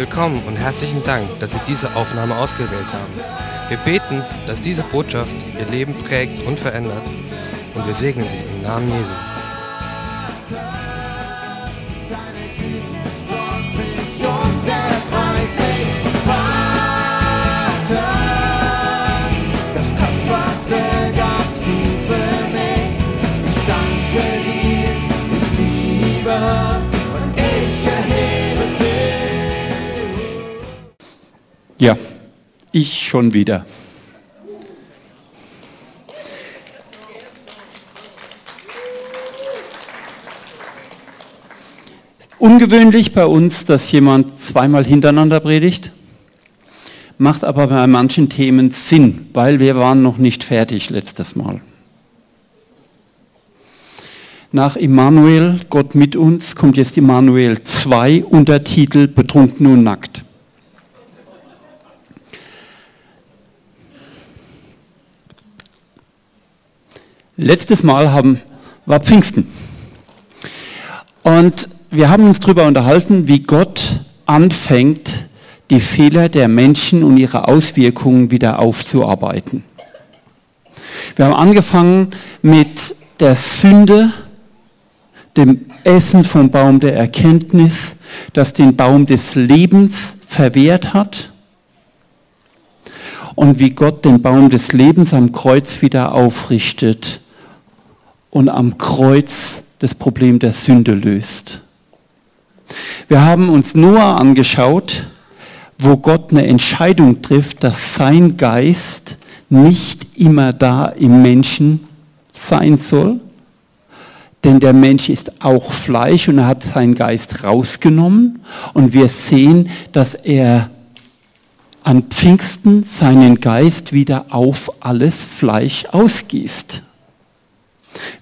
Willkommen und herzlichen Dank, dass Sie diese Aufnahme ausgewählt haben. Wir beten, dass diese Botschaft Ihr Leben prägt und verändert und wir segnen Sie im Namen Jesu. Ja, ich schon wieder. Ungewöhnlich bei uns, dass jemand zweimal hintereinander predigt, macht aber bei manchen Themen Sinn, weil wir waren noch nicht fertig letztes Mal. Nach Immanuel, Gott mit uns, kommt jetzt Immanuel 2, Untertitel Betrunken und nackt. Letztes Mal haben, war Pfingsten. Und wir haben uns darüber unterhalten, wie Gott anfängt, die Fehler der Menschen und ihre Auswirkungen wieder aufzuarbeiten. Wir haben angefangen mit der Sünde, dem Essen vom Baum der Erkenntnis, das den Baum des Lebens verwehrt hat und wie Gott den Baum des Lebens am Kreuz wieder aufrichtet und am Kreuz das Problem der Sünde löst. Wir haben uns Noah angeschaut, wo Gott eine Entscheidung trifft, dass sein Geist nicht immer da im Menschen sein soll. Denn der Mensch ist auch Fleisch und er hat seinen Geist rausgenommen. Und wir sehen, dass er an Pfingsten seinen Geist wieder auf alles Fleisch ausgießt.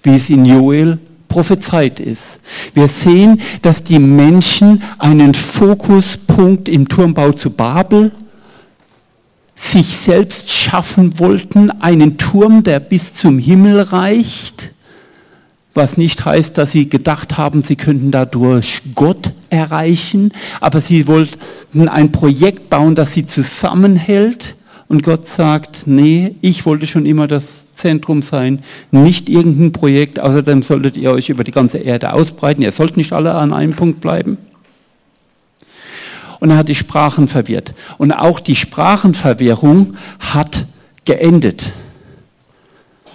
Wie es in Joel prophezeit ist. Wir sehen, dass die Menschen einen Fokuspunkt im Turmbau zu Babel sich selbst schaffen wollten, einen Turm, der bis zum Himmel reicht, was nicht heißt, dass sie gedacht haben, sie könnten dadurch Gott erreichen, aber sie wollten ein Projekt bauen, das sie zusammenhält. Und Gott sagt, nee, ich wollte schon immer das Zentrum sein, nicht irgendein Projekt. Außerdem solltet ihr euch über die ganze Erde ausbreiten. Ihr sollt nicht alle an einem Punkt bleiben. Und er hat die Sprachen verwirrt. Und auch die Sprachenverwirrung hat geendet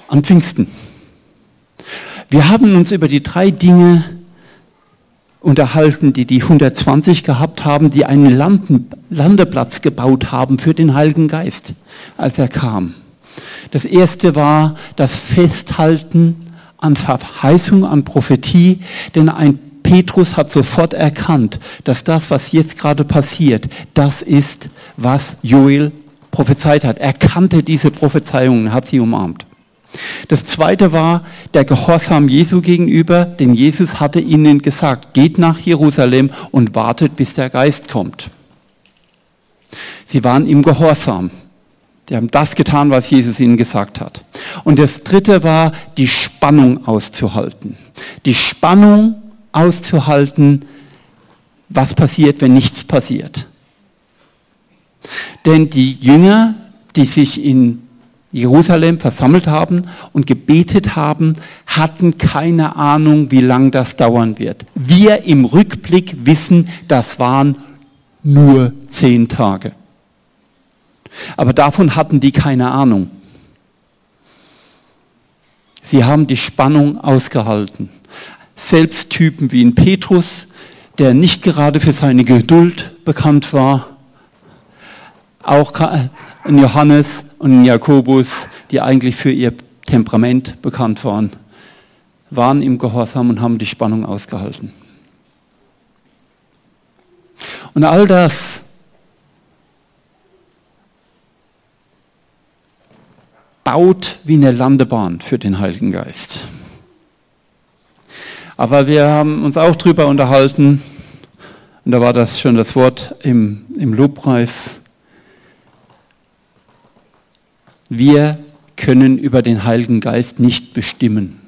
an Pfingsten. Wir haben uns über die drei Dinge unterhalten, die die 120 gehabt haben, die einen Landen, Landeplatz gebaut haben für den Heiligen Geist, als er kam. Das erste war das Festhalten an Verheißung, an Prophetie, denn ein Petrus hat sofort erkannt, dass das, was jetzt gerade passiert, das ist, was Joel prophezeit hat. Er kannte diese Prophezeiungen, hat sie umarmt. Das zweite war der Gehorsam Jesu gegenüber, denn Jesus hatte ihnen gesagt, geht nach Jerusalem und wartet, bis der Geist kommt. Sie waren im Gehorsam. Die haben das getan, was Jesus ihnen gesagt hat. Und das dritte war, die Spannung auszuhalten. Die Spannung auszuhalten, was passiert, wenn nichts passiert. Denn die Jünger, die sich in Jerusalem versammelt haben und gebetet haben, hatten keine Ahnung, wie lang das dauern wird. Wir im Rückblick wissen, das waren nur zehn Tage. Aber davon hatten die keine Ahnung. Sie haben die Spannung ausgehalten. Selbst Typen wie ein Petrus, der nicht gerade für seine Geduld bekannt war, auch ein Johannes und ein Jakobus, die eigentlich für ihr Temperament bekannt waren, waren im Gehorsam und haben die Spannung ausgehalten. Und all das baut wie eine Landebahn für den Heiligen Geist. Aber wir haben uns auch darüber unterhalten, und da war das schon das Wort im, im Lobpreis, wir können über den Heiligen Geist nicht bestimmen.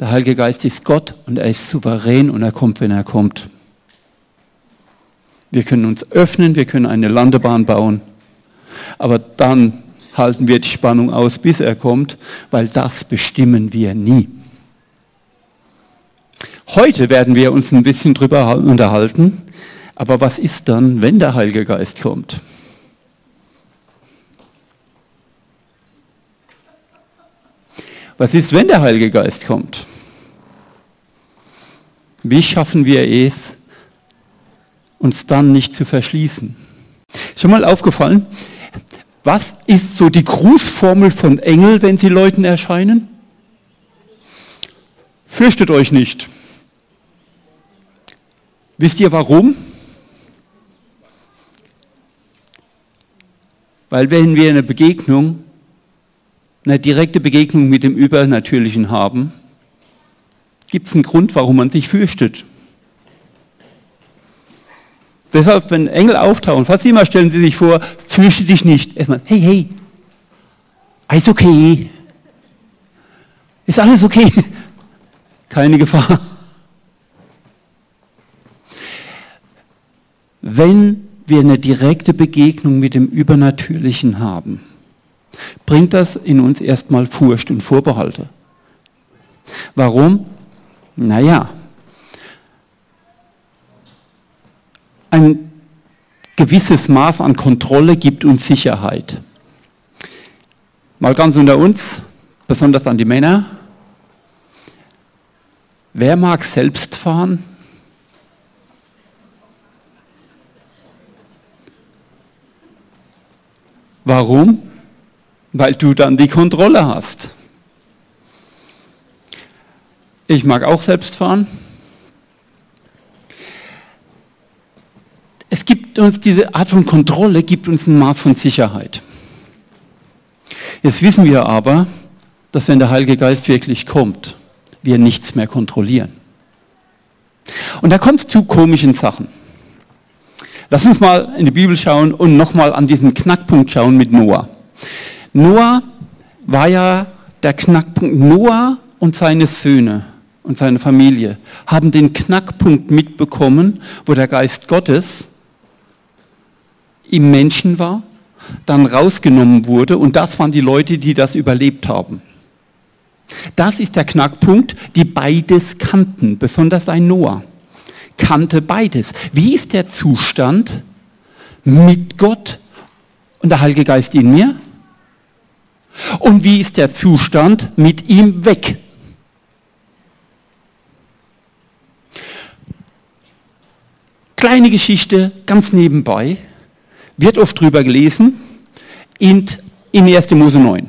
Der Heilige Geist ist Gott und er ist souverän und er kommt, wenn er kommt. Wir können uns öffnen, wir können eine Landebahn bauen. Aber dann halten wir die Spannung aus, bis er kommt, weil das bestimmen wir nie. Heute werden wir uns ein bisschen drüber unterhalten, aber was ist dann, wenn der Heilige Geist kommt? Was ist, wenn der Heilige Geist kommt? Wie schaffen wir es, uns dann nicht zu verschließen? Schon mal aufgefallen, was ist so die Grußformel von Engel, wenn sie Leuten erscheinen? Fürchtet euch nicht. Wisst ihr warum? Weil wenn wir eine Begegnung, eine direkte Begegnung mit dem Übernatürlichen haben, gibt es einen Grund, warum man sich fürchtet. Deshalb, wenn Engel auftauchen, fast immer stellen sie sich vor, fürchte dich nicht. Erstmal, hey, hey, alles okay. Ist alles okay? Keine Gefahr. Wenn wir eine direkte Begegnung mit dem Übernatürlichen haben, bringt das in uns erstmal Furcht und Vorbehalte. Warum? Naja, ein gewisses Maß an Kontrolle gibt uns Sicherheit. Mal ganz unter uns, besonders an die Männer. Wer mag selbst fahren? Warum? Weil du dann die Kontrolle hast. Ich mag auch selbst fahren. Es gibt uns diese Art von Kontrolle, gibt uns ein Maß von Sicherheit. Jetzt wissen wir aber, dass wenn der Heilige Geist wirklich kommt, wir nichts mehr kontrollieren. Und da kommt es zu komischen Sachen. Lass uns mal in die Bibel schauen und nochmal an diesen Knackpunkt schauen mit Noah. Noah war ja der Knackpunkt. Noah und seine Söhne und seine Familie haben den Knackpunkt mitbekommen, wo der Geist Gottes im Menschen war, dann rausgenommen wurde und das waren die Leute, die das überlebt haben. Das ist der Knackpunkt, die beides kannten, besonders ein Noah kannte beides. Wie ist der Zustand mit Gott und der Heilige Geist in mir? Und wie ist der Zustand mit ihm weg? Kleine Geschichte, ganz nebenbei, wird oft drüber gelesen, in, in 1. Mose 9.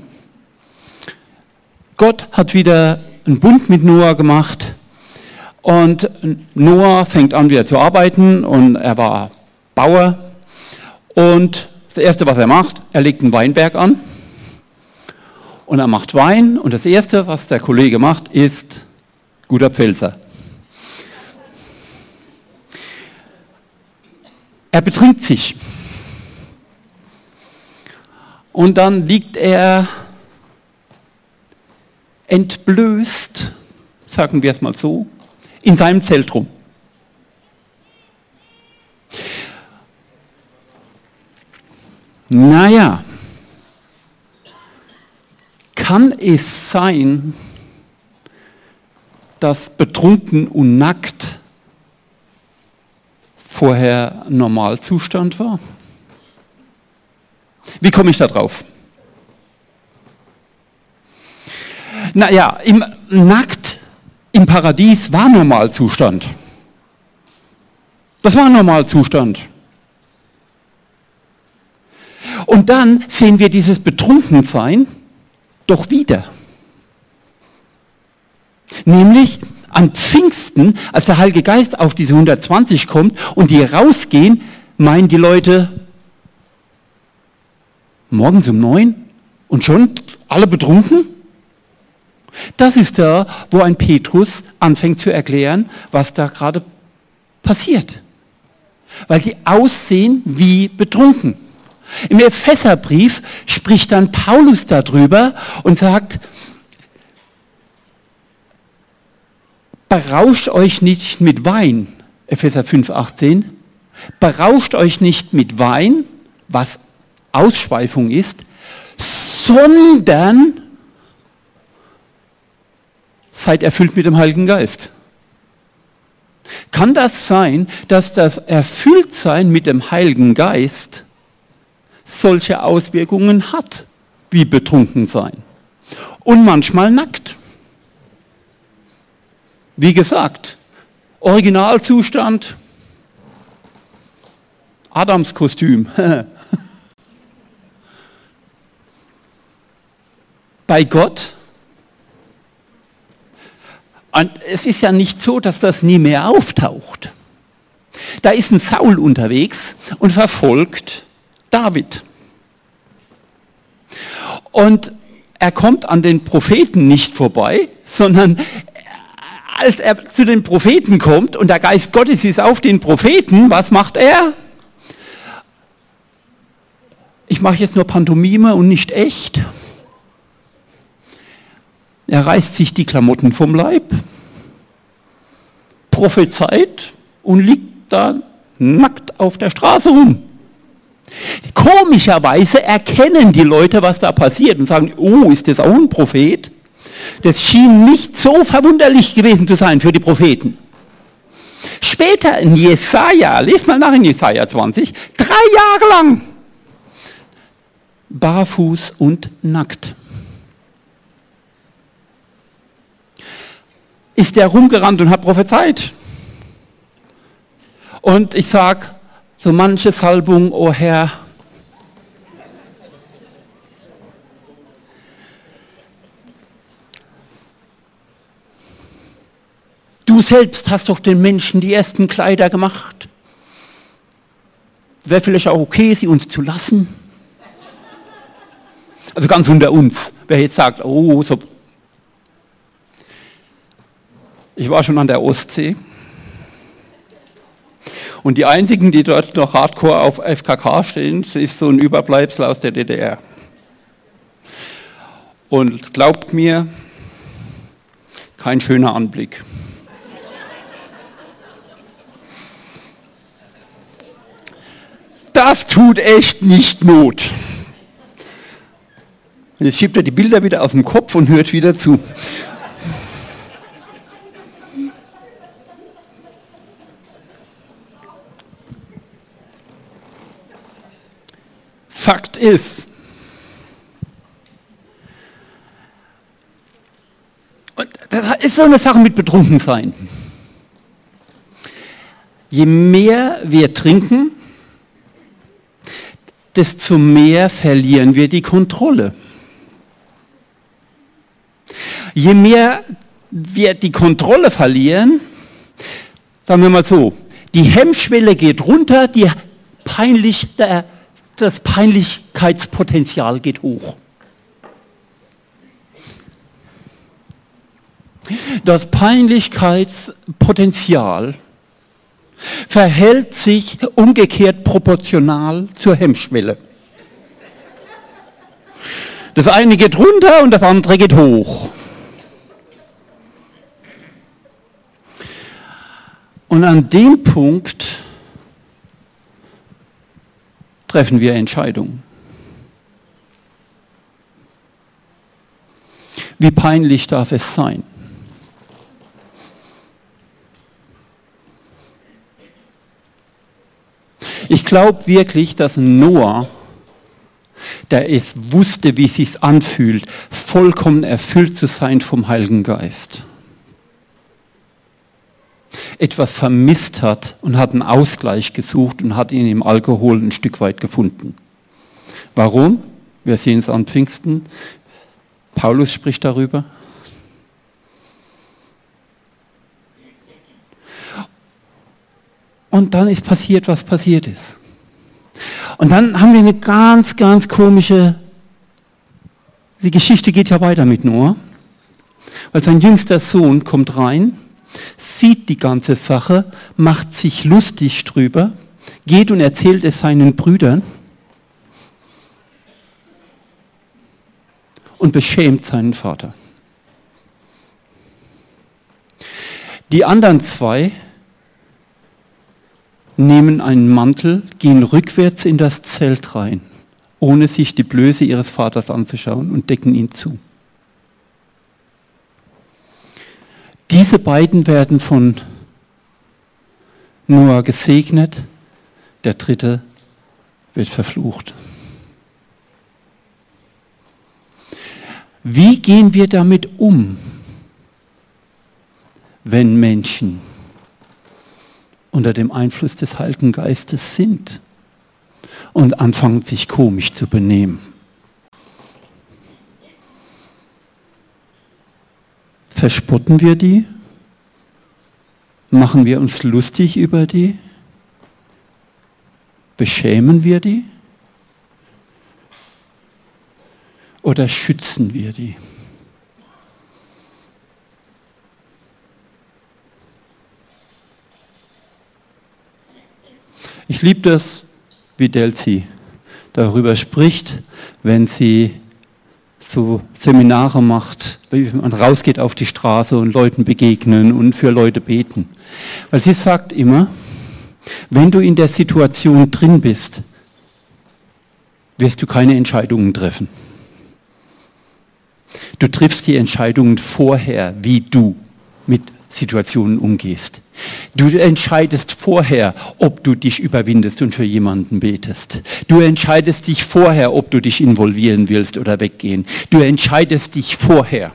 Gott hat wieder einen Bund mit Noah gemacht und Noah fängt an wieder zu arbeiten und er war Bauer. Und das Erste, was er macht, er legt einen Weinberg an und er macht Wein. Und das Erste, was der Kollege macht, ist guter Pfälzer. Er betrinkt sich. Und dann liegt er entblößt, sagen wir es mal so, in seinem Zelt rum. Naja, kann es sein, dass betrunken und nackt vorher Normalzustand war? Wie komme ich da drauf? Naja, im nackt im Paradies war Normalzustand. Das war Normalzustand. Und dann sehen wir dieses Betrunkensein doch wieder. Nämlich an Pfingsten, als der Heilige Geist auf diese 120 kommt und die rausgehen, meinen die Leute, morgens um neun und schon alle betrunken? Das ist da, wo ein Petrus anfängt zu erklären, was da gerade passiert. Weil die aussehen wie betrunken. Im Epheserbrief spricht dann Paulus darüber und sagt, berauscht euch nicht mit Wein, Epheser 5, 18, berauscht euch nicht mit Wein, was Ausschweifung ist, sondern seid erfüllt mit dem Heiligen Geist. Kann das sein, dass das Erfülltsein mit dem Heiligen Geist solche Auswirkungen hat, wie betrunken sein? Und manchmal nackt. Wie gesagt, Originalzustand, Adamskostüm. Bei Gott und es ist ja nicht so, dass das nie mehr auftaucht. Da ist ein Saul unterwegs und verfolgt David. Und er kommt an den Propheten nicht vorbei, sondern als er zu den Propheten kommt und der Geist Gottes ist auf den Propheten, was macht er? Ich mache jetzt nur Pantomime und nicht echt. Er reißt sich die Klamotten vom Leib, prophezeit und liegt da nackt auf der Straße rum. Komischerweise erkennen die Leute, was da passiert und sagen, oh, ist das auch ein Prophet? Das schien nicht so verwunderlich gewesen zu sein für die Propheten. Später in Jesaja, lest mal nach in Jesaja 20, drei Jahre lang barfuß und nackt. Ist der rumgerannt und hat prophezeit. Und ich sage, so manche Salbung, o oh Herr, Du selbst hast doch den Menschen die ersten Kleider gemacht. Wäre vielleicht auch okay, sie uns zu lassen. Also ganz unter uns. Wer jetzt sagt, oh, so ich war schon an der Ostsee. Und die einzigen, die dort noch hardcore auf FKK stehen, ist so ein Überbleibsel aus der DDR. Und glaubt mir, kein schöner Anblick. Das tut echt nicht Not. Und jetzt schiebt er die Bilder wieder aus dem Kopf und hört wieder zu. Fakt ist, und das ist so eine Sache mit Betrunkensein. Je mehr wir trinken, desto mehr verlieren wir die Kontrolle. Je mehr wir die Kontrolle verlieren, sagen wir mal so, die Hemmschwelle geht runter, die peinlich, der das Peinlichkeitspotenzial geht hoch. Das Peinlichkeitspotenzial verhält sich umgekehrt proportional zur Hemmschwelle. Das eine geht runter und das andere geht hoch. Und an dem Punkt treffen wir Entscheidungen. Wie peinlich darf es sein? Ich glaube wirklich, dass Noah, der es wusste, wie es sich anfühlt, vollkommen erfüllt zu sein vom Heiligen Geist etwas vermisst hat und hat einen Ausgleich gesucht und hat ihn im Alkohol ein Stück weit gefunden. Warum? Wir sehen es an Pfingsten. Paulus spricht darüber. Und dann ist passiert, was passiert ist. Und dann haben wir eine ganz, ganz komische, die Geschichte geht ja weiter mit Noah, weil sein jüngster Sohn kommt rein sieht die ganze Sache, macht sich lustig drüber, geht und erzählt es seinen Brüdern und beschämt seinen Vater. Die anderen zwei nehmen einen Mantel, gehen rückwärts in das Zelt rein, ohne sich die Blöße ihres Vaters anzuschauen und decken ihn zu. Diese beiden werden von Noah gesegnet, der dritte wird verflucht. Wie gehen wir damit um, wenn Menschen unter dem Einfluss des Heiligen Geistes sind und anfangen sich komisch zu benehmen? Verspotten wir die? Machen wir uns lustig über die? Beschämen wir die? Oder schützen wir die? Ich liebe das, wie Delzi darüber spricht, wenn sie so Seminare macht, wie man rausgeht auf die Straße und Leuten begegnen und für Leute beten. Weil sie sagt immer, wenn du in der Situation drin bist, wirst du keine Entscheidungen treffen. Du triffst die Entscheidungen vorher, wie du mit Situationen umgehst. Du entscheidest vorher, ob du dich überwindest und für jemanden betest. Du entscheidest dich vorher, ob du dich involvieren willst oder weggehen. Du entscheidest dich vorher.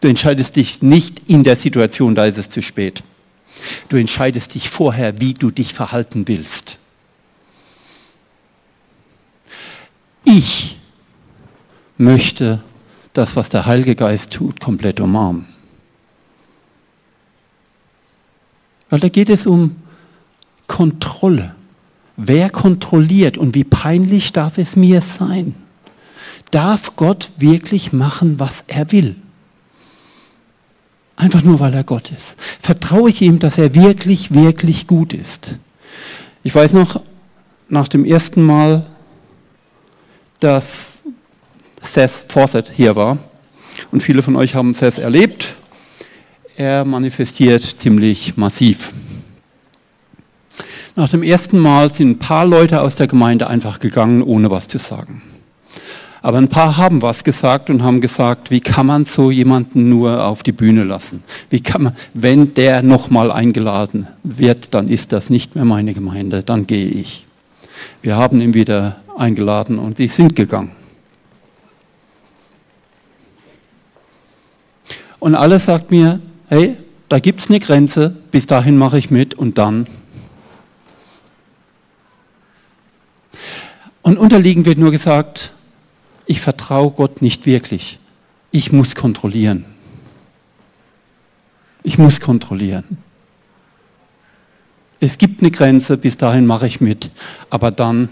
Du entscheidest dich nicht in der Situation, da ist es zu spät. Du entscheidest dich vorher, wie du dich verhalten willst. Ich möchte das, was der Heilige Geist tut, komplett umarmen. Weil da geht es um Kontrolle. Wer kontrolliert und wie peinlich darf es mir sein? Darf Gott wirklich machen, was er will? Einfach nur, weil er Gott ist. Vertraue ich ihm, dass er wirklich, wirklich gut ist. Ich weiß noch, nach dem ersten Mal, dass Seth Fawcett hier war, und viele von euch haben Seth erlebt, er manifestiert ziemlich massiv. Nach dem ersten Mal sind ein paar Leute aus der Gemeinde einfach gegangen, ohne was zu sagen. Aber ein paar haben was gesagt und haben gesagt, wie kann man so jemanden nur auf die Bühne lassen? Wie kann man, wenn der nochmal eingeladen wird, dann ist das nicht mehr meine Gemeinde, dann gehe ich. Wir haben ihn wieder eingeladen und sie sind gegangen. Und alles sagt mir, hey, da gibt es eine Grenze, bis dahin mache ich mit und dann. Und unterliegend wird nur gesagt, ich vertraue Gott nicht wirklich. Ich muss kontrollieren. Ich muss kontrollieren. Es gibt eine Grenze, bis dahin mache ich mit, aber dann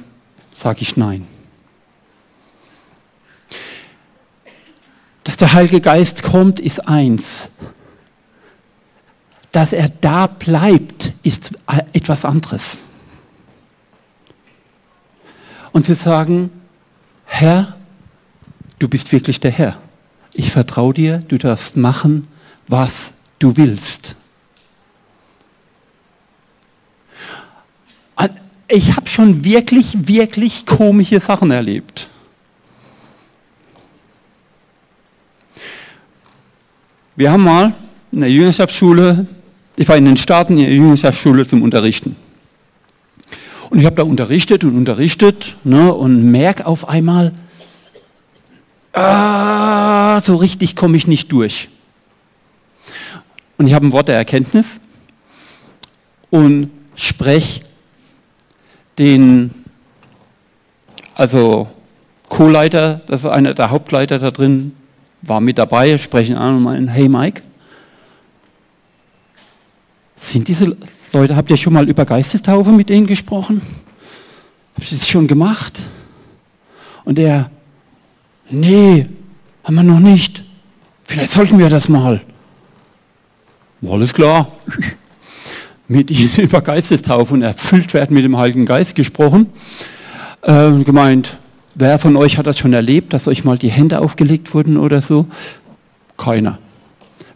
sage ich nein. Dass der Heilige Geist kommt, ist eins. Dass er da bleibt, ist etwas anderes. Und zu sagen, Herr, du bist wirklich der Herr. Ich vertraue dir, du darfst machen, was du willst. Ich habe schon wirklich, wirklich komische Sachen erlebt. Wir haben mal in der Jüngerschaftsschule, ich war in den Staaten in der Jüngerschaftsschule zum Unterrichten. Und ich habe da unterrichtet und unterrichtet ne, und merke auf einmal, ah, so richtig komme ich nicht durch. Und ich habe ein Wort der Erkenntnis und spreche den, also Co-Leiter, das ist einer der Hauptleiter da drin, war mit dabei, sprechen an und meinen, hey Mike, sind diese Leute, habt ihr schon mal über Geistestaufe mit denen gesprochen? Habt ihr das schon gemacht? Und er, Nee, haben wir noch nicht. Vielleicht sollten wir das mal. Alles klar. mit ihnen über Geistestaufe und erfüllt werden mit dem Heiligen Geist gesprochen. Äh, gemeint, wer von euch hat das schon erlebt, dass euch mal die Hände aufgelegt wurden oder so? Keiner.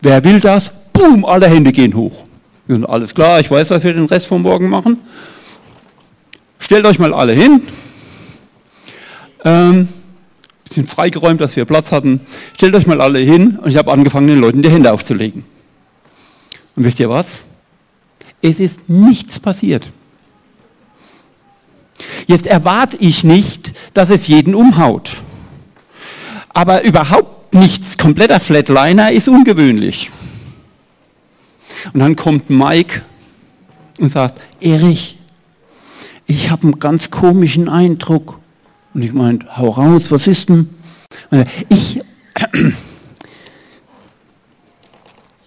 Wer will das? Boom, alle Hände gehen hoch. Und alles klar, ich weiß, was wir den Rest vom Morgen machen. Stellt euch mal alle hin. Ähm, sind freigeräumt, dass wir Platz hatten. Stellt euch mal alle hin und ich habe angefangen, den Leuten die Hände aufzulegen. Und wisst ihr was? Es ist nichts passiert. Jetzt erwarte ich nicht, dass es jeden umhaut. Aber überhaupt nichts, kompletter Flatliner ist ungewöhnlich. Und dann kommt Mike und sagt, Erich, ich habe einen ganz komischen Eindruck. Und ich meinte, hau raus, was ist denn? Ich,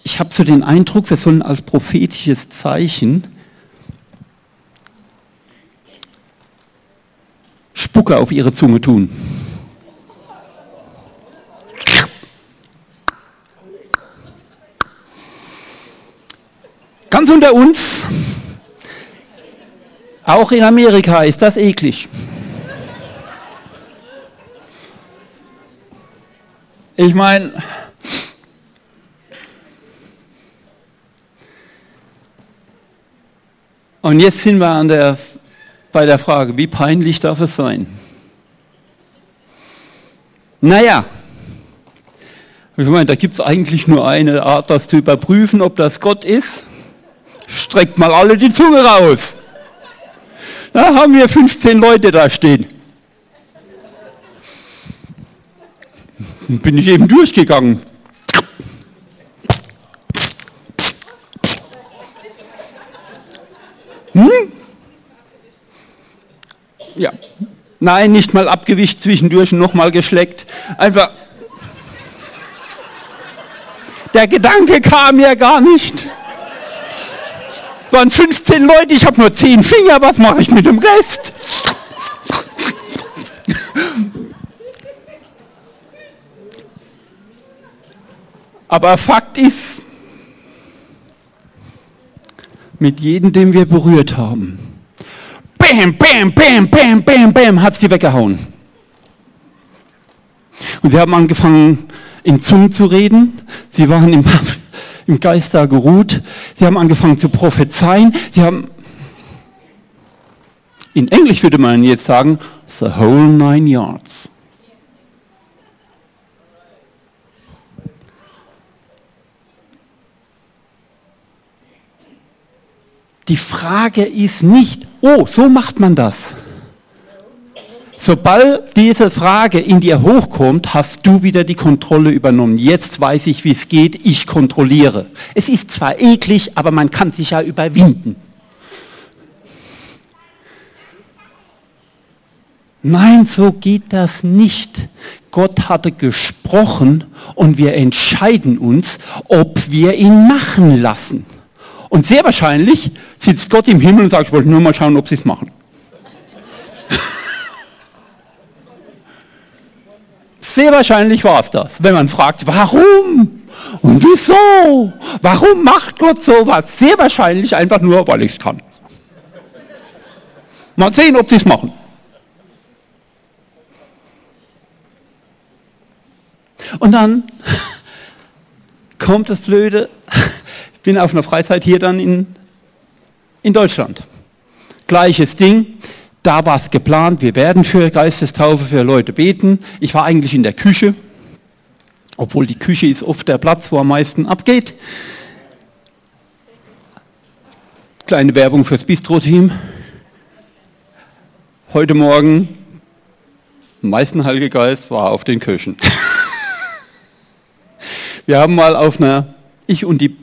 ich habe so den Eindruck, wir sollen als prophetisches Zeichen Spucke auf ihre Zunge tun. Ganz unter uns, auch in Amerika ist das eklig. Ich meine, und jetzt sind wir an der, bei der Frage, wie peinlich darf es sein? Naja, ich meine, da gibt es eigentlich nur eine Art, das zu überprüfen, ob das Gott ist. Streckt mal alle die Zunge raus. Da haben wir 15 Leute da stehen. Bin ich eben durchgegangen. Hm? Ja. Nein, nicht mal abgewischt zwischendurch und nochmal geschleckt. Einfach. Der Gedanke kam mir gar nicht. Es waren 15 Leute, ich habe nur 10 Finger, was mache ich mit dem Rest? Aber Fakt ist, mit jedem, den wir berührt haben, bam, bam, bam, bam, bam, bam, hat sie weggehauen. Und sie haben angefangen, in Zungen zu reden. Sie waren im, im Geist da geruht. Sie haben angefangen zu prophezeien. Sie haben, in Englisch würde man jetzt sagen, the whole nine yards. Die Frage ist nicht, oh, so macht man das. Sobald diese Frage in dir hochkommt, hast du wieder die Kontrolle übernommen. Jetzt weiß ich, wie es geht, ich kontrolliere. Es ist zwar eklig, aber man kann sich ja überwinden. Nein, so geht das nicht. Gott hatte gesprochen und wir entscheiden uns, ob wir ihn machen lassen. Und sehr wahrscheinlich sitzt Gott im Himmel und sagt, ich wollte nur mal schauen, ob sie es machen. Sehr wahrscheinlich war es das, wenn man fragt, warum und wieso, warum macht Gott sowas? Sehr wahrscheinlich einfach nur, weil ich es kann. Mal sehen, ob sie es machen. Und dann kommt das Blöde, bin auf einer Freizeit hier dann in, in Deutschland. Gleiches Ding, da war es geplant, wir werden für Geistestaufe für Leute beten. Ich war eigentlich in der Küche, obwohl die Küche ist oft der Platz, wo am meisten abgeht. Kleine Werbung fürs Bistro-Team. Heute Morgen, meisten Heilige Geist war auf den Kirchen. Wir haben mal auf einer, ich und die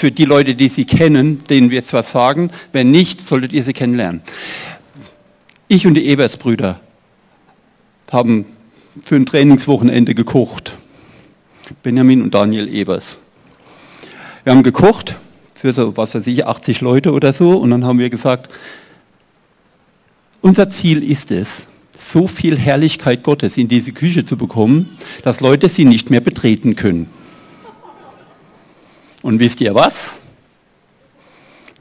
für die Leute, die sie kennen, denen wir jetzt was sagen. Wenn nicht, solltet ihr sie kennenlernen. Ich und die Ebersbrüder haben für ein Trainingswochenende gekocht. Benjamin und Daniel Ebers. Wir haben gekocht für so, was weiß ich, 80 Leute oder so und dann haben wir gesagt, unser Ziel ist es, so viel Herrlichkeit Gottes in diese Küche zu bekommen, dass Leute sie nicht mehr betreten können. Und wisst ihr was?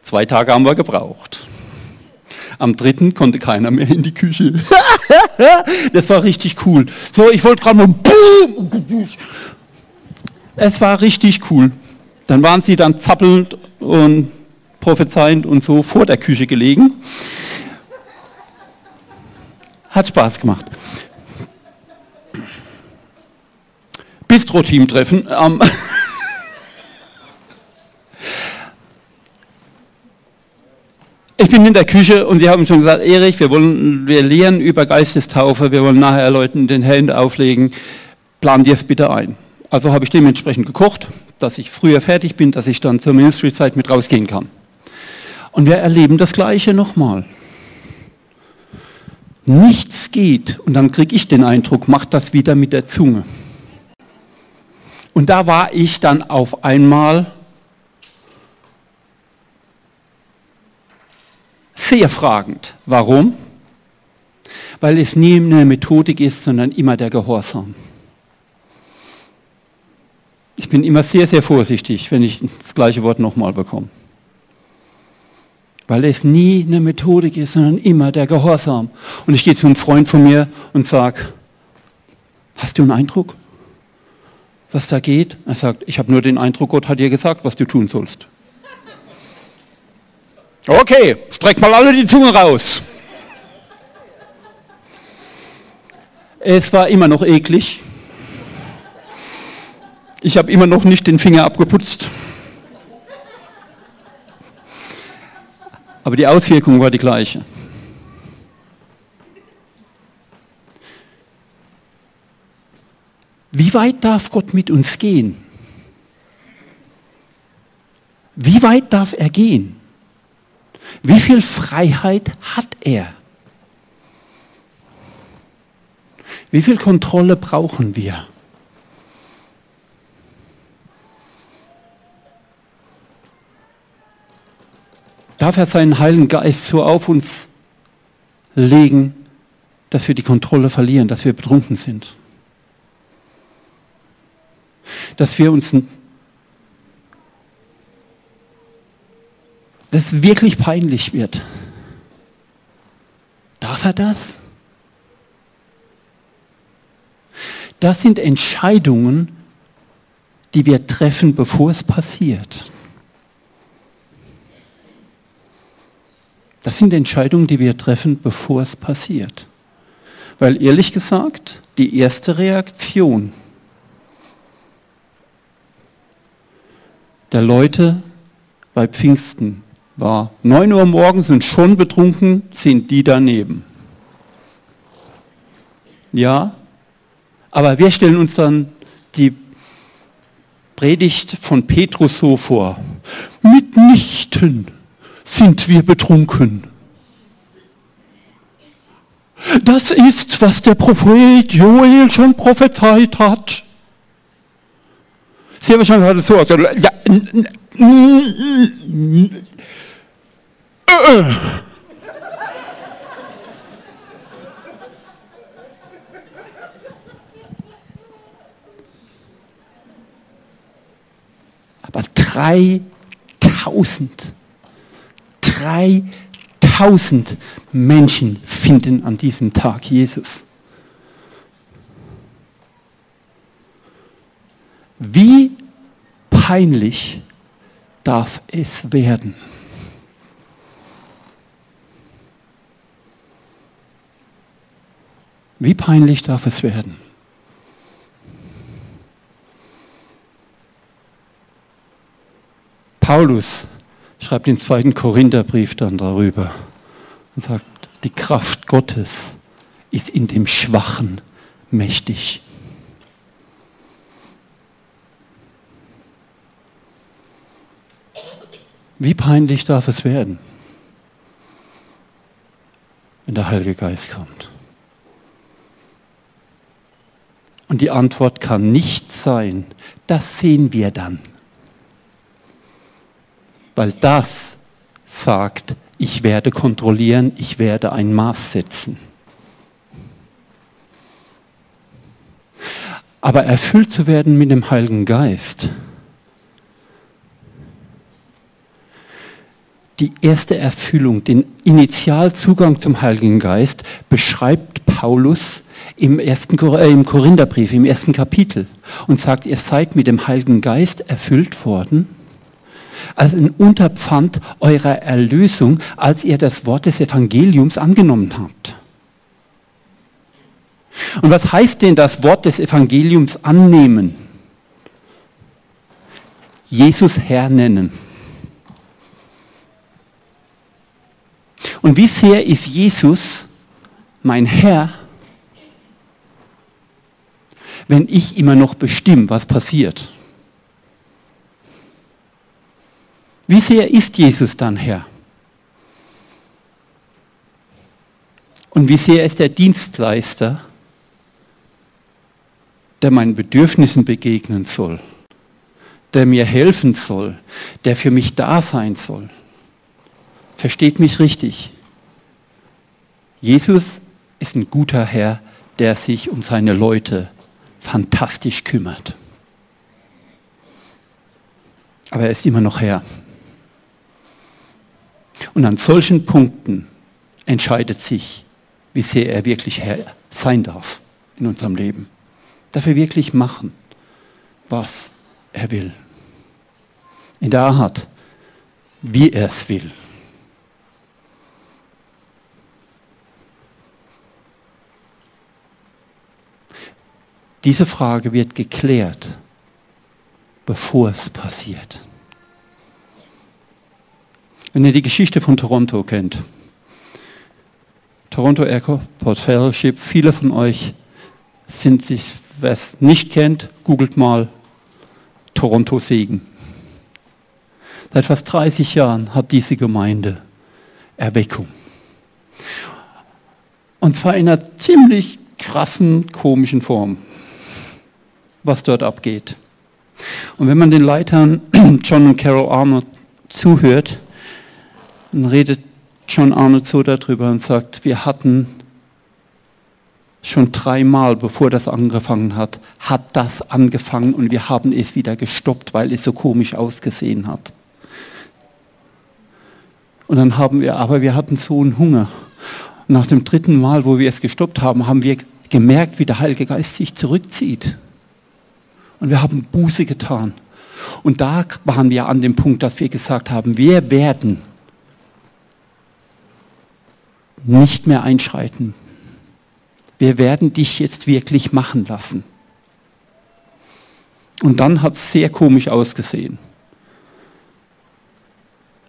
Zwei Tage haben wir gebraucht. Am dritten konnte keiner mehr in die Küche. das war richtig cool. So, ich wollte gerade mal boom. Es war richtig cool. Dann waren sie dann zappelnd und prophezeiend und so vor der Küche gelegen. Hat Spaß gemacht. Bistro-Team-Treffen. Ähm, ich bin in der Küche und sie haben schon gesagt, Erich, wir wollen, wir lehren über Geistestaufe, wir wollen nachher Leuten den Händen auflegen, plan dir es bitte ein. Also habe ich dementsprechend gekocht, dass ich früher fertig bin, dass ich dann zur Ministry-Zeit mit rausgehen kann. Und wir erleben das Gleiche nochmal. Nichts geht und dann kriege ich den Eindruck, macht das wieder mit der Zunge. Und da war ich dann auf einmal sehr fragend. Warum? Weil es nie eine Methodik ist, sondern immer der Gehorsam. Ich bin immer sehr, sehr vorsichtig, wenn ich das gleiche Wort nochmal bekomme. Weil es nie eine Methodik ist, sondern immer der Gehorsam. Und ich gehe zu einem Freund von mir und sage, hast du einen Eindruck, was da geht? Er sagt, ich habe nur den Eindruck, Gott hat dir gesagt, was du tun sollst. Okay, streck mal alle die Zunge raus. Es war immer noch eklig. Ich habe immer noch nicht den Finger abgeputzt. Aber die Auswirkung war die gleiche. Wie weit darf Gott mit uns gehen? Wie weit darf er gehen? Wie viel Freiheit hat er? Wie viel Kontrolle brauchen wir? Darf er seinen Heiligen Geist so auf uns legen, dass wir die Kontrolle verlieren, dass wir betrunken sind? Dass wir uns das wirklich peinlich wird. Darf er das? Das sind Entscheidungen, die wir treffen, bevor es passiert. Das sind Entscheidungen, die wir treffen, bevor es passiert. Weil ehrlich gesagt, die erste Reaktion der Leute bei Pfingsten war 9 Uhr morgens und schon betrunken sind die daneben. Ja, aber wir stellen uns dann die Predigt von Petrus so vor. Mitnichten sind wir betrunken. Das ist, was der Prophet Joel schon prophezeit hat. Sehr wahrscheinlich hat es so. Ja, aber 3000, 3000 Menschen finden an diesem Tag Jesus. Wie peinlich darf es werden? Wie peinlich darf es werden? Paulus schreibt den zweiten Korintherbrief dann darüber und sagt, die Kraft Gottes ist in dem Schwachen mächtig. Wie peinlich darf es werden, wenn der Heilige Geist kommt? Und die Antwort kann nicht sein, das sehen wir dann. Weil das sagt, ich werde kontrollieren, ich werde ein Maß setzen. Aber erfüllt zu werden mit dem Heiligen Geist, die erste Erfüllung, den Initialzugang zum Heiligen Geist beschreibt Paulus im, ersten, äh, im Korintherbrief, im ersten Kapitel und sagt, ihr seid mit dem Heiligen Geist erfüllt worden, als ein Unterpfand eurer Erlösung, als ihr das Wort des Evangeliums angenommen habt. Und was heißt denn das Wort des Evangeliums annehmen? Jesus Herr nennen. Und wie sehr ist Jesus mein Herr, wenn ich immer noch bestimme, was passiert? Wie sehr ist Jesus dann Herr? Und wie sehr ist der Dienstleister, der meinen Bedürfnissen begegnen soll, der mir helfen soll, der für mich da sein soll? Versteht mich richtig. Jesus ist ein guter Herr, der sich um seine Leute fantastisch kümmert. Aber er ist immer noch Herr. Und an solchen Punkten entscheidet sich, wie sehr er wirklich Herr sein darf in unserem Leben. Darf er wirklich machen, was er will. In der Art, wie er es will. Diese Frage wird geklärt, bevor es passiert. Wenn ihr die Geschichte von Toronto kennt, Toronto Airport Fellowship, viele von euch sind sich, wer es nicht kennt, googelt mal Toronto Segen. Seit fast 30 Jahren hat diese Gemeinde Erweckung. Und zwar in einer ziemlich krassen, komischen Form was dort abgeht. Und wenn man den Leitern John und Carol Arnold zuhört, dann redet John Arnold so darüber und sagt, wir hatten schon dreimal, bevor das angefangen hat, hat das angefangen und wir haben es wieder gestoppt, weil es so komisch ausgesehen hat. Und dann haben wir, aber wir hatten so einen Hunger. Nach dem dritten Mal, wo wir es gestoppt haben, haben wir gemerkt, wie der Heilige Geist sich zurückzieht. Und wir haben Buße getan. Und da waren wir an dem Punkt, dass wir gesagt haben, wir werden nicht mehr einschreiten. Wir werden dich jetzt wirklich machen lassen. Und dann hat es sehr komisch ausgesehen.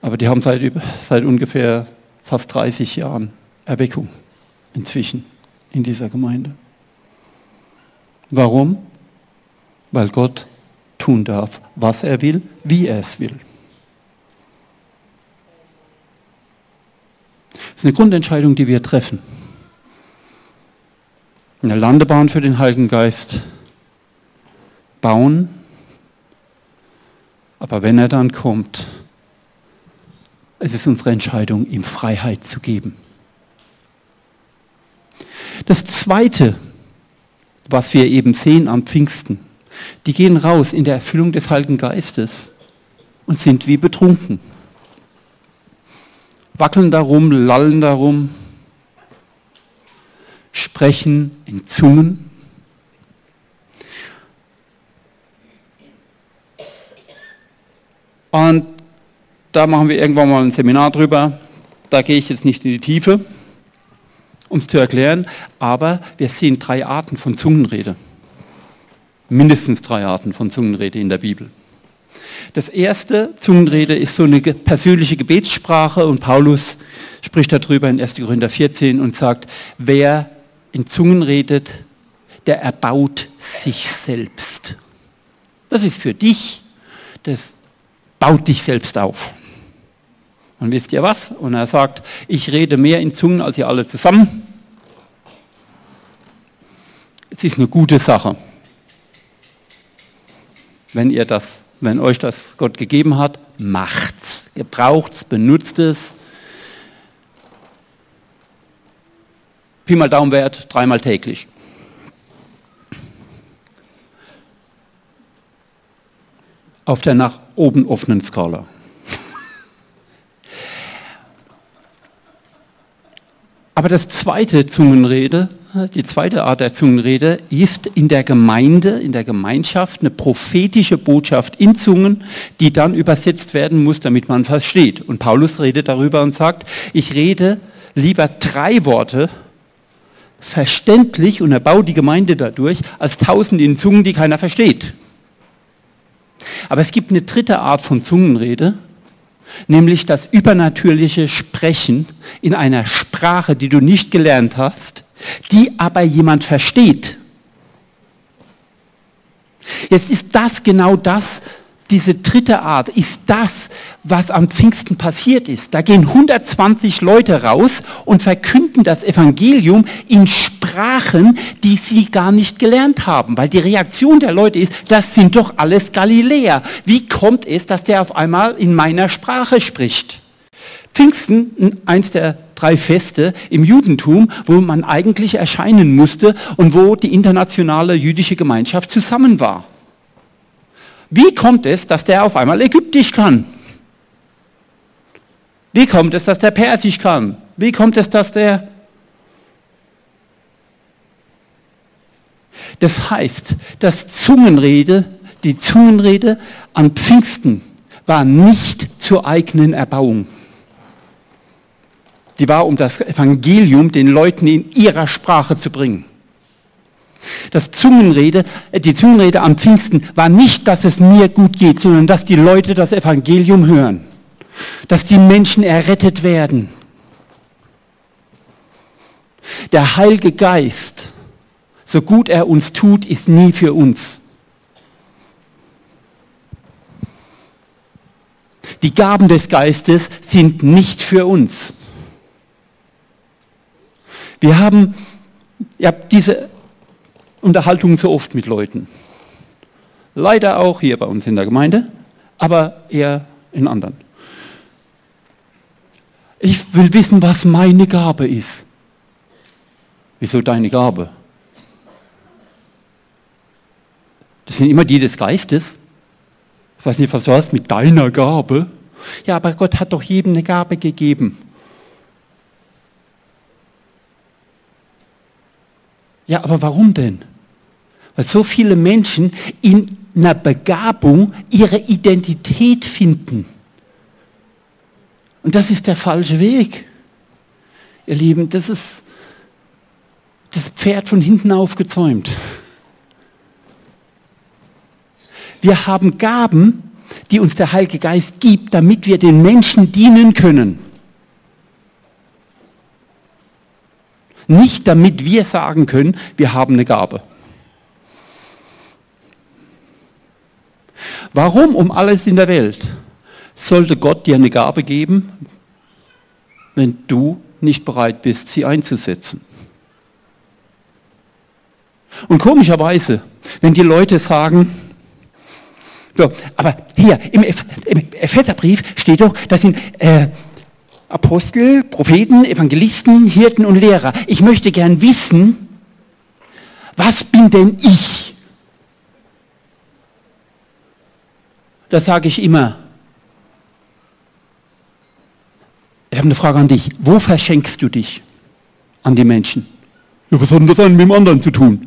Aber die haben seit, seit ungefähr fast 30 Jahren Erweckung inzwischen in dieser Gemeinde. Warum? Weil Gott tun darf, was er will, wie er es will. Das ist eine Grundentscheidung, die wir treffen. Eine Landebahn für den Heiligen Geist bauen, aber wenn er dann kommt, es ist unsere Entscheidung, ihm Freiheit zu geben. Das Zweite, was wir eben sehen am Pfingsten, die gehen raus in der Erfüllung des Heiligen Geistes und sind wie betrunken. Wackeln darum, lallen darum, sprechen in Zungen. Und da machen wir irgendwann mal ein Seminar drüber. Da gehe ich jetzt nicht in die Tiefe, um es zu erklären, aber wir sehen drei Arten von Zungenrede mindestens drei Arten von Zungenrede in der Bibel. Das erste, Zungenrede, ist so eine persönliche Gebetssprache und Paulus spricht darüber in 1. Korinther 14 und sagt, wer in Zungen redet, der erbaut sich selbst. Das ist für dich, das baut dich selbst auf. Und wisst ihr was? Und er sagt, ich rede mehr in Zungen als ihr alle zusammen. Es ist eine gute Sache wenn ihr das, wenn euch das Gott gegeben hat, macht's, gebraucht's, benutzt es. Pi mal Daumenwert, dreimal täglich. Auf der nach oben offenen Skala. Aber das zweite Zungenrede die zweite Art der Zungenrede, ist in der Gemeinde, in der Gemeinschaft eine prophetische Botschaft in Zungen, die dann übersetzt werden muss, damit man versteht. Und Paulus redet darüber und sagt, ich rede lieber drei Worte verständlich und erbaue die Gemeinde dadurch, als tausend in Zungen, die keiner versteht. Aber es gibt eine dritte Art von Zungenrede, nämlich das übernatürliche Sprechen in einer Sprache, die du nicht gelernt hast, die aber jemand versteht. Jetzt ist das genau das, diese dritte Art ist das, was am Pfingsten passiert ist. Da gehen 120 Leute raus und verkünden das Evangelium in Sprachen, die sie gar nicht gelernt haben. Weil die Reaktion der Leute ist, das sind doch alles Galiläer. Wie kommt es, dass der auf einmal in meiner Sprache spricht? Pfingsten, eins der drei Feste im Judentum, wo man eigentlich erscheinen musste und wo die internationale jüdische Gemeinschaft zusammen war. Wie kommt es, dass der auf einmal Ägyptisch kann? Wie kommt es, dass der Persisch kann? Wie kommt es, dass der... Das heißt, dass Zungenrede, die Zungenrede an Pfingsten war nicht zur eigenen Erbauung. Die war, um das Evangelium den Leuten in ihrer Sprache zu bringen. Das Zungenrede, äh, die Zungenrede am Pfingsten war nicht, dass es mir gut geht, sondern dass die Leute das Evangelium hören. Dass die Menschen errettet werden. Der Heilige Geist, so gut er uns tut, ist nie für uns. Die Gaben des Geistes sind nicht für uns. Wir haben, ja, diese Unterhaltungen so oft mit Leuten. Leider auch hier bei uns in der Gemeinde, aber eher in anderen. Ich will wissen, was meine Gabe ist. Wieso deine Gabe? Das sind immer die des Geistes. Ich weiß nicht, was du hast mit deiner Gabe. Ja, aber Gott hat doch jedem eine Gabe gegeben. Ja, aber warum denn? Weil so viele Menschen in einer Begabung ihre Identität finden. Und das ist der falsche Weg. Ihr Lieben, das ist das Pferd von hinten aufgezäumt. Wir haben Gaben, die uns der Heilige Geist gibt, damit wir den Menschen dienen können. Nicht damit wir sagen können, wir haben eine Gabe. Warum um alles in der Welt sollte Gott dir eine Gabe geben, wenn du nicht bereit bist, sie einzusetzen? Und komischerweise, wenn die Leute sagen, so, aber hier im, Epheserbrief steht doch, das sind äh, Apostel, Propheten, Evangelisten, Hirten und Lehrer. Ich möchte gern wissen, was bin denn ich? Das sage ich immer. Ich habe eine Frage an dich. Wo verschenkst du dich an die Menschen? Ja, was hat denn das an mit dem anderen zu tun?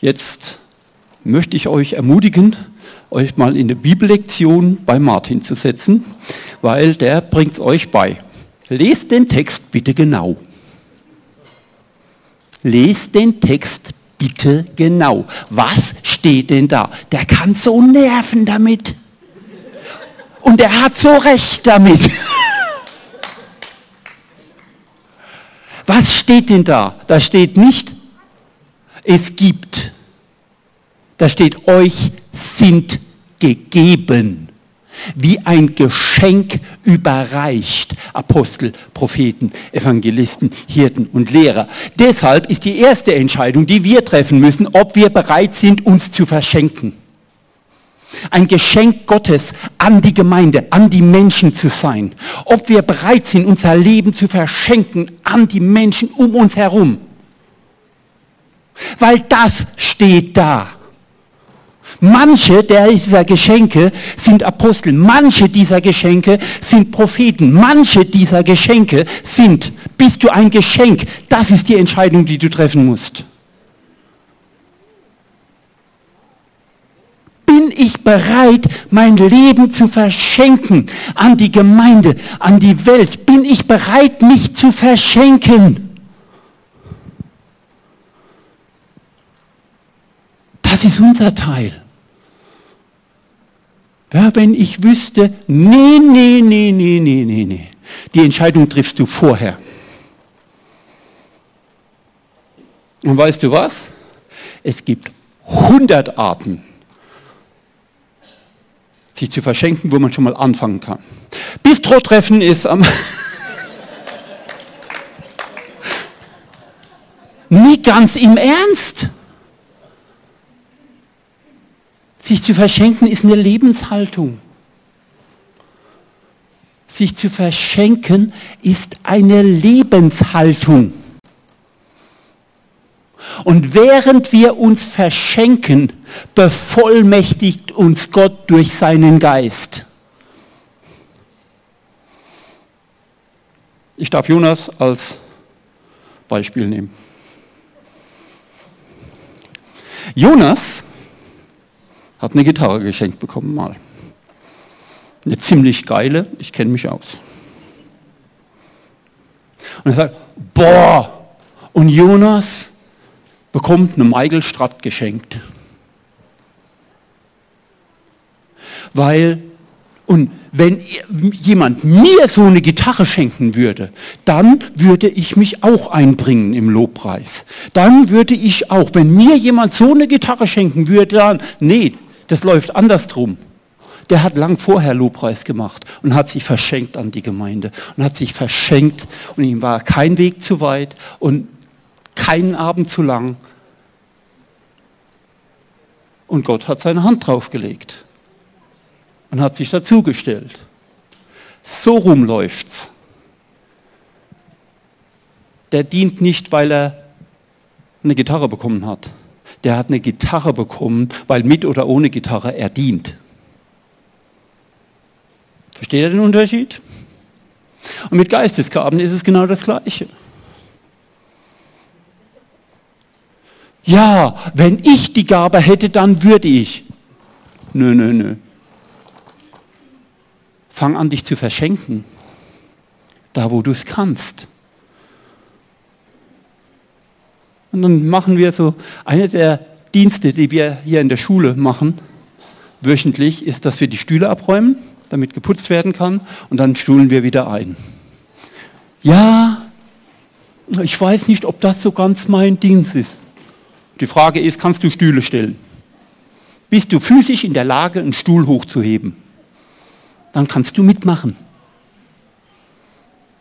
Jetzt möchte ich euch ermutigen, euch mal in eine Bibellektion bei Martin zu setzen, weil der bringt es euch bei. Lest den Text bitte genau. Lest den Text bitte genau. Was steht denn da? Der kann so nerven damit. Und er hat so recht damit. Was steht denn da? Da steht nicht, es gibt. Da steht, euch sind gegeben wie ein Geschenk überreicht. Apostel, Propheten, Evangelisten, Hirten und Lehrer. Deshalb ist die erste Entscheidung, die wir treffen müssen, ob wir bereit sind, uns zu verschenken. Ein Geschenk Gottes an die Gemeinde, an die Menschen zu sein. Ob wir bereit sind, unser Leben zu verschenken an die Menschen um uns herum. Weil das steht da. Manche dieser Geschenke sind Apostel, manche dieser Geschenke sind Propheten, manche dieser Geschenke sind, bist du ein Geschenk? Das ist die Entscheidung, die du treffen musst. Bin ich bereit, mein Leben zu verschenken an die Gemeinde, an die Welt? Bin ich bereit, mich zu verschenken? Das ist unser Teil. Ja, wenn ich wüsste, nee, nee, nee, nee, nee, nee, nee. Die Entscheidung triffst du vorher. Und weißt du was? Es gibt 100 Arten, sich zu verschenken, wo man schon mal anfangen kann. Bistro-Treffen ist am... Nie ganz im Ernst. Sich zu verschenken ist eine Lebenshaltung. Sich zu verschenken ist eine Lebenshaltung. Und während wir uns verschenken, bevollmächtigt uns Gott durch seinen Geist. Ich darf Jonas als Beispiel nehmen. Jonas hat eine Gitarre geschenkt bekommen mal. Eine ziemlich geile, ich kenne mich aus. Und er sagt, boah, und Jonas bekommt eine Michael Stratt geschenkt. Weil, und wenn jemand mir so eine Gitarre schenken würde, dann würde ich mich auch einbringen im Lobpreis. Dann würde ich auch, wenn mir jemand so eine Gitarre schenken würde, dann, nee, das läuft andersrum. Der hat lang vorher Lobpreis gemacht und hat sich verschenkt an die Gemeinde und hat sich verschenkt und ihm war kein Weg zu weit und keinen Abend zu lang. Und Gott hat seine Hand draufgelegt und hat sich dazugestellt. So rum läuft's. Der dient nicht, weil er eine Gitarre bekommen hat der hat eine Gitarre bekommen, weil mit oder ohne Gitarre er dient. Versteht ihr den Unterschied? Und mit Geistesgaben ist es genau das Gleiche. Ja, wenn ich die Gabe hätte, dann würde ich. Nö, nö, nö. Fang an, dich zu verschenken. Da, wo du es kannst. Und dann machen wir so, eine der Dienste, die wir hier in der Schule machen, wöchentlich, ist, dass wir die Stühle abräumen, damit geputzt werden kann, und dann stuhlen wir wieder ein. Ja, ich weiß nicht, ob das so ganz mein Dienst ist. Die Frage ist, kannst du Stühle stellen? Bist du physisch in der Lage, einen Stuhl hochzuheben? Dann kannst du mitmachen.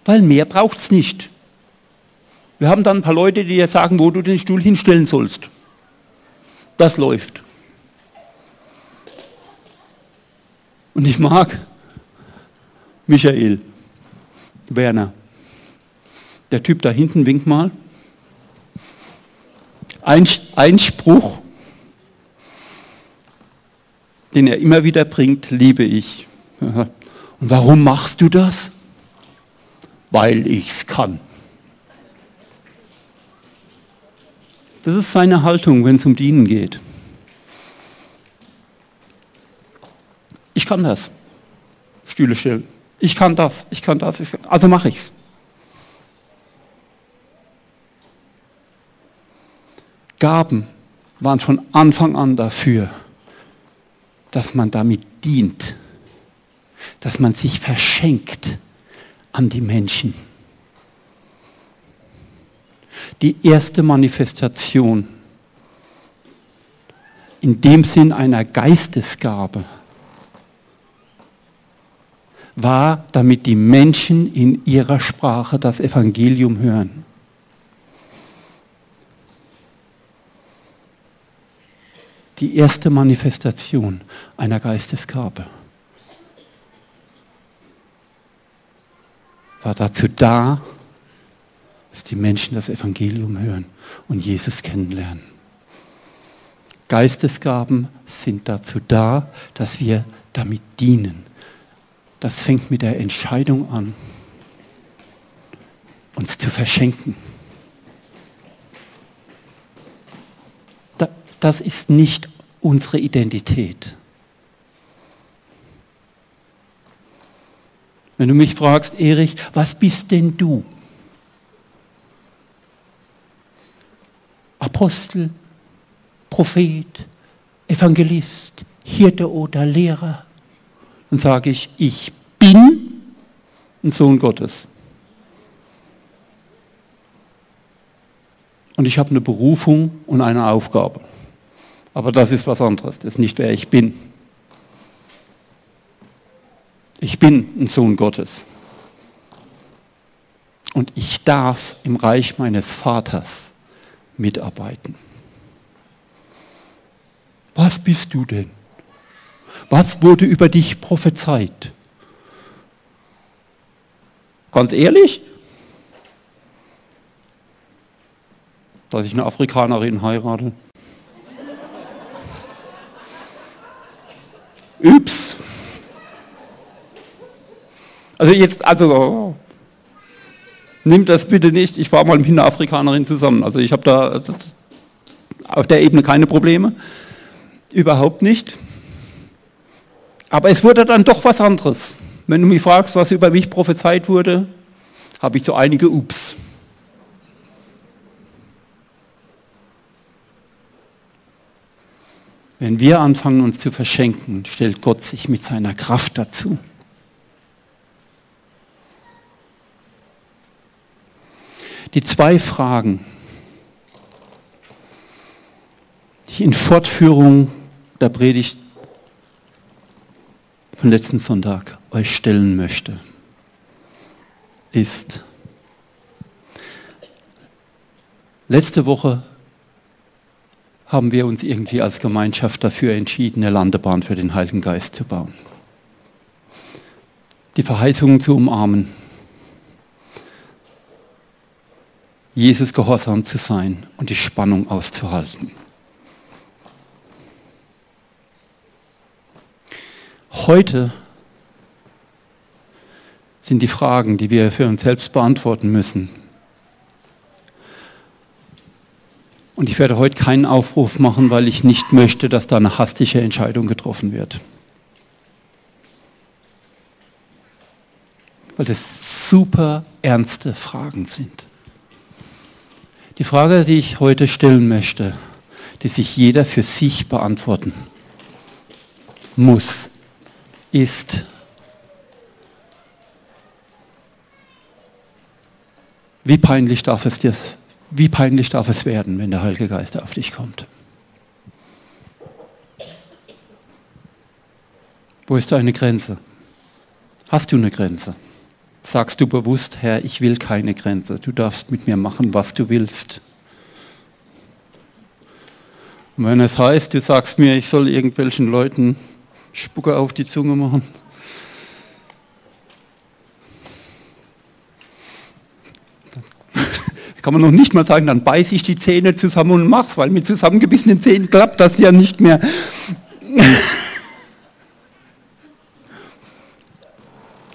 Weil mehr braucht es nicht. Wir haben dann ein paar Leute, die dir sagen, wo du den Stuhl hinstellen sollst. Das läuft. Und ich mag Michael, Werner. Der Typ da hinten winkt mal. Ein, ein Spruch, den er immer wieder bringt, liebe ich. Und warum machst du das? Weil ich es kann. Das ist seine Haltung, wenn es um Dienen geht. Ich kann das. Stühle stellen. Ich kann das, ich kann das, ich kann, also mache ich's. Gaben waren von Anfang an dafür, dass man damit dient, dass man sich verschenkt an die Menschen die erste Manifestation in dem Sinn einer Geistesgabe war, damit die Menschen in ihrer Sprache das Evangelium hören. Die erste Manifestation einer Geistesgabe war dazu da, dass die Menschen das Evangelium hören und Jesus kennenlernen. Geistesgaben sind dazu da, dass wir damit dienen. Das fängt mit der Entscheidung an, uns zu verschenken. Das ist nicht unsere Identität. Wenn du mich fragst, Erich, was bist denn du? Apostel, Prophet, Evangelist, Hirte oder Lehrer? Dann sage ich, ich bin ein Sohn Gottes. Und ich habe eine Berufung und eine Aufgabe. Aber das ist was anderes, das ist nicht wer ich bin. Ich bin ein Sohn Gottes. Und ich darf im Reich meines Vaters mitarbeiten. Was bist du denn? Was wurde über dich prophezeit? Ganz ehrlich? Dass ich eine Afrikanerin heirate? Üps. Also jetzt, also nimmt das bitte nicht. Ich war mal mit einer Afrikanerin zusammen. Also ich habe da also auf der Ebene keine Probleme. Überhaupt nicht. Aber es wurde dann doch was anderes. Wenn du mich fragst, was über mich prophezeit wurde, habe ich so einige Ups. Wenn wir anfangen, uns zu verschenken, stellt Gott sich mit seiner Kraft dazu. Die zwei Fragen, die ich in Fortführung der Predigt von letzten Sonntag euch stellen möchte, ist, letzte Woche haben wir uns irgendwie als Gemeinschaft dafür entschieden, eine Landebahn für den Heiligen Geist zu bauen. Die Verheißungen zu umarmen, Jesus gehorsam zu sein und die Spannung auszuhalten. Heute sind die Fragen, die wir für uns selbst beantworten müssen. Und ich werde heute keinen Aufruf machen, weil ich nicht möchte, dass da eine hastige Entscheidung getroffen wird. Weil das super ernste Fragen sind. Die Frage, die ich heute stellen möchte, die sich jeder für sich beantworten muss, ist, wie peinlich darf es dir, wie peinlich darf es werden, wenn der Heilige Geist auf dich kommt? Wo ist deine Grenze? Hast du eine Grenze? Sagst du bewusst, Herr, ich will keine Grenze. Du darfst mit mir machen, was du willst. Und wenn es heißt, du sagst mir, ich soll irgendwelchen Leuten Spucke auf die Zunge machen. Kann man noch nicht mal sagen, dann beiße ich die Zähne zusammen und mach's, weil mit zusammengebissenen Zähnen klappt das ja nicht mehr.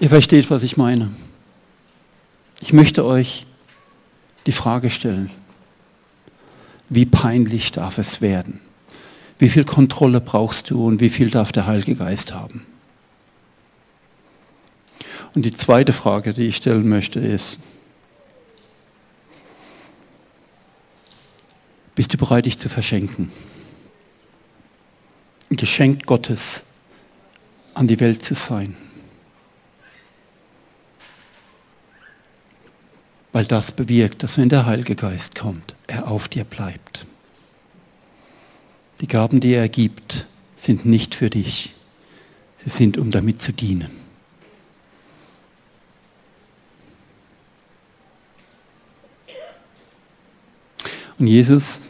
Ihr versteht, was ich meine. Ich möchte euch die Frage stellen, wie peinlich darf es werden? Wie viel Kontrolle brauchst du und wie viel darf der Heilige Geist haben? Und die zweite Frage, die ich stellen möchte, ist, bist du bereit, dich zu verschenken? Ein Geschenk Gottes an die Welt zu sein. Weil das bewirkt, dass wenn der Heilige Geist kommt, er auf dir bleibt. Die Gaben, die er gibt, sind nicht für dich. Sie sind, um damit zu dienen. Und Jesus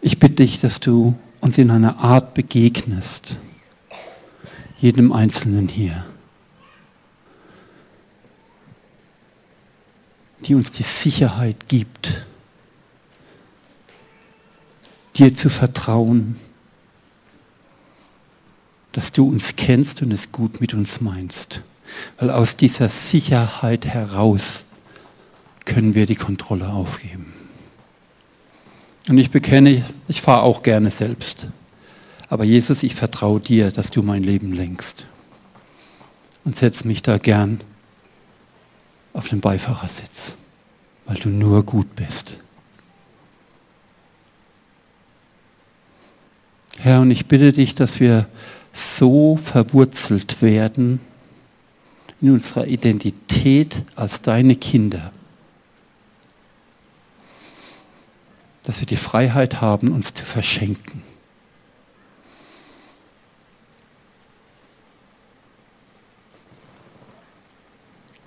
Ich bitte dich, dass du uns in einer Art begegnest, jedem Einzelnen hier die uns die Sicherheit gibt, dir zu vertrauen, dass du uns kennst und es gut mit uns meinst. Weil aus dieser Sicherheit heraus können wir die Kontrolle aufgeben. Und ich bekenne, ich fahre auch gerne selbst. Aber Jesus, ich vertraue dir, dass du mein Leben lenkst. Und setz mich da gern auf den Beifahrersitz, weil du nur gut bist. Herr, und ich bitte dich, dass wir so verwurzelt werden in unserer Identität als deine Kinder, dass wir die Freiheit haben, uns zu verschenken.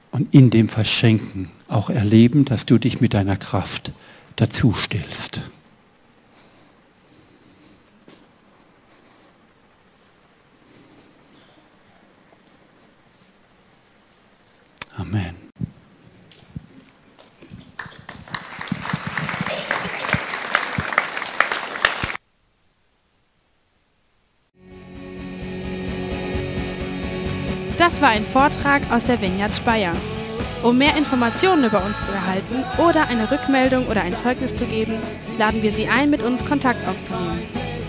Und in dem Verschenken auch erleben, dass du dich mit deiner Kraft dazu stellst. Amen. Das war ein Vortrag aus der Vineyard Speyer. Um mehr Informationen über uns zu erhalten oder eine Rückmeldung oder ein Zeugnis zu geben, laden wir Sie ein, mit uns Kontakt aufzunehmen.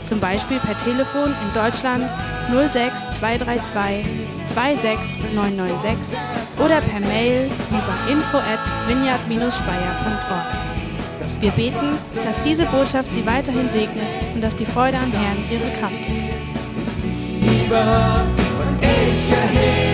Zum Beispiel per Telefon in Deutschland 06 232 26996 oder per Mail über info at vineyard-speyer.org. Wir beten, dass diese Botschaft Sie weiterhin segnet und dass die Freude am Herrn Ihre Kraft ist. Yeah.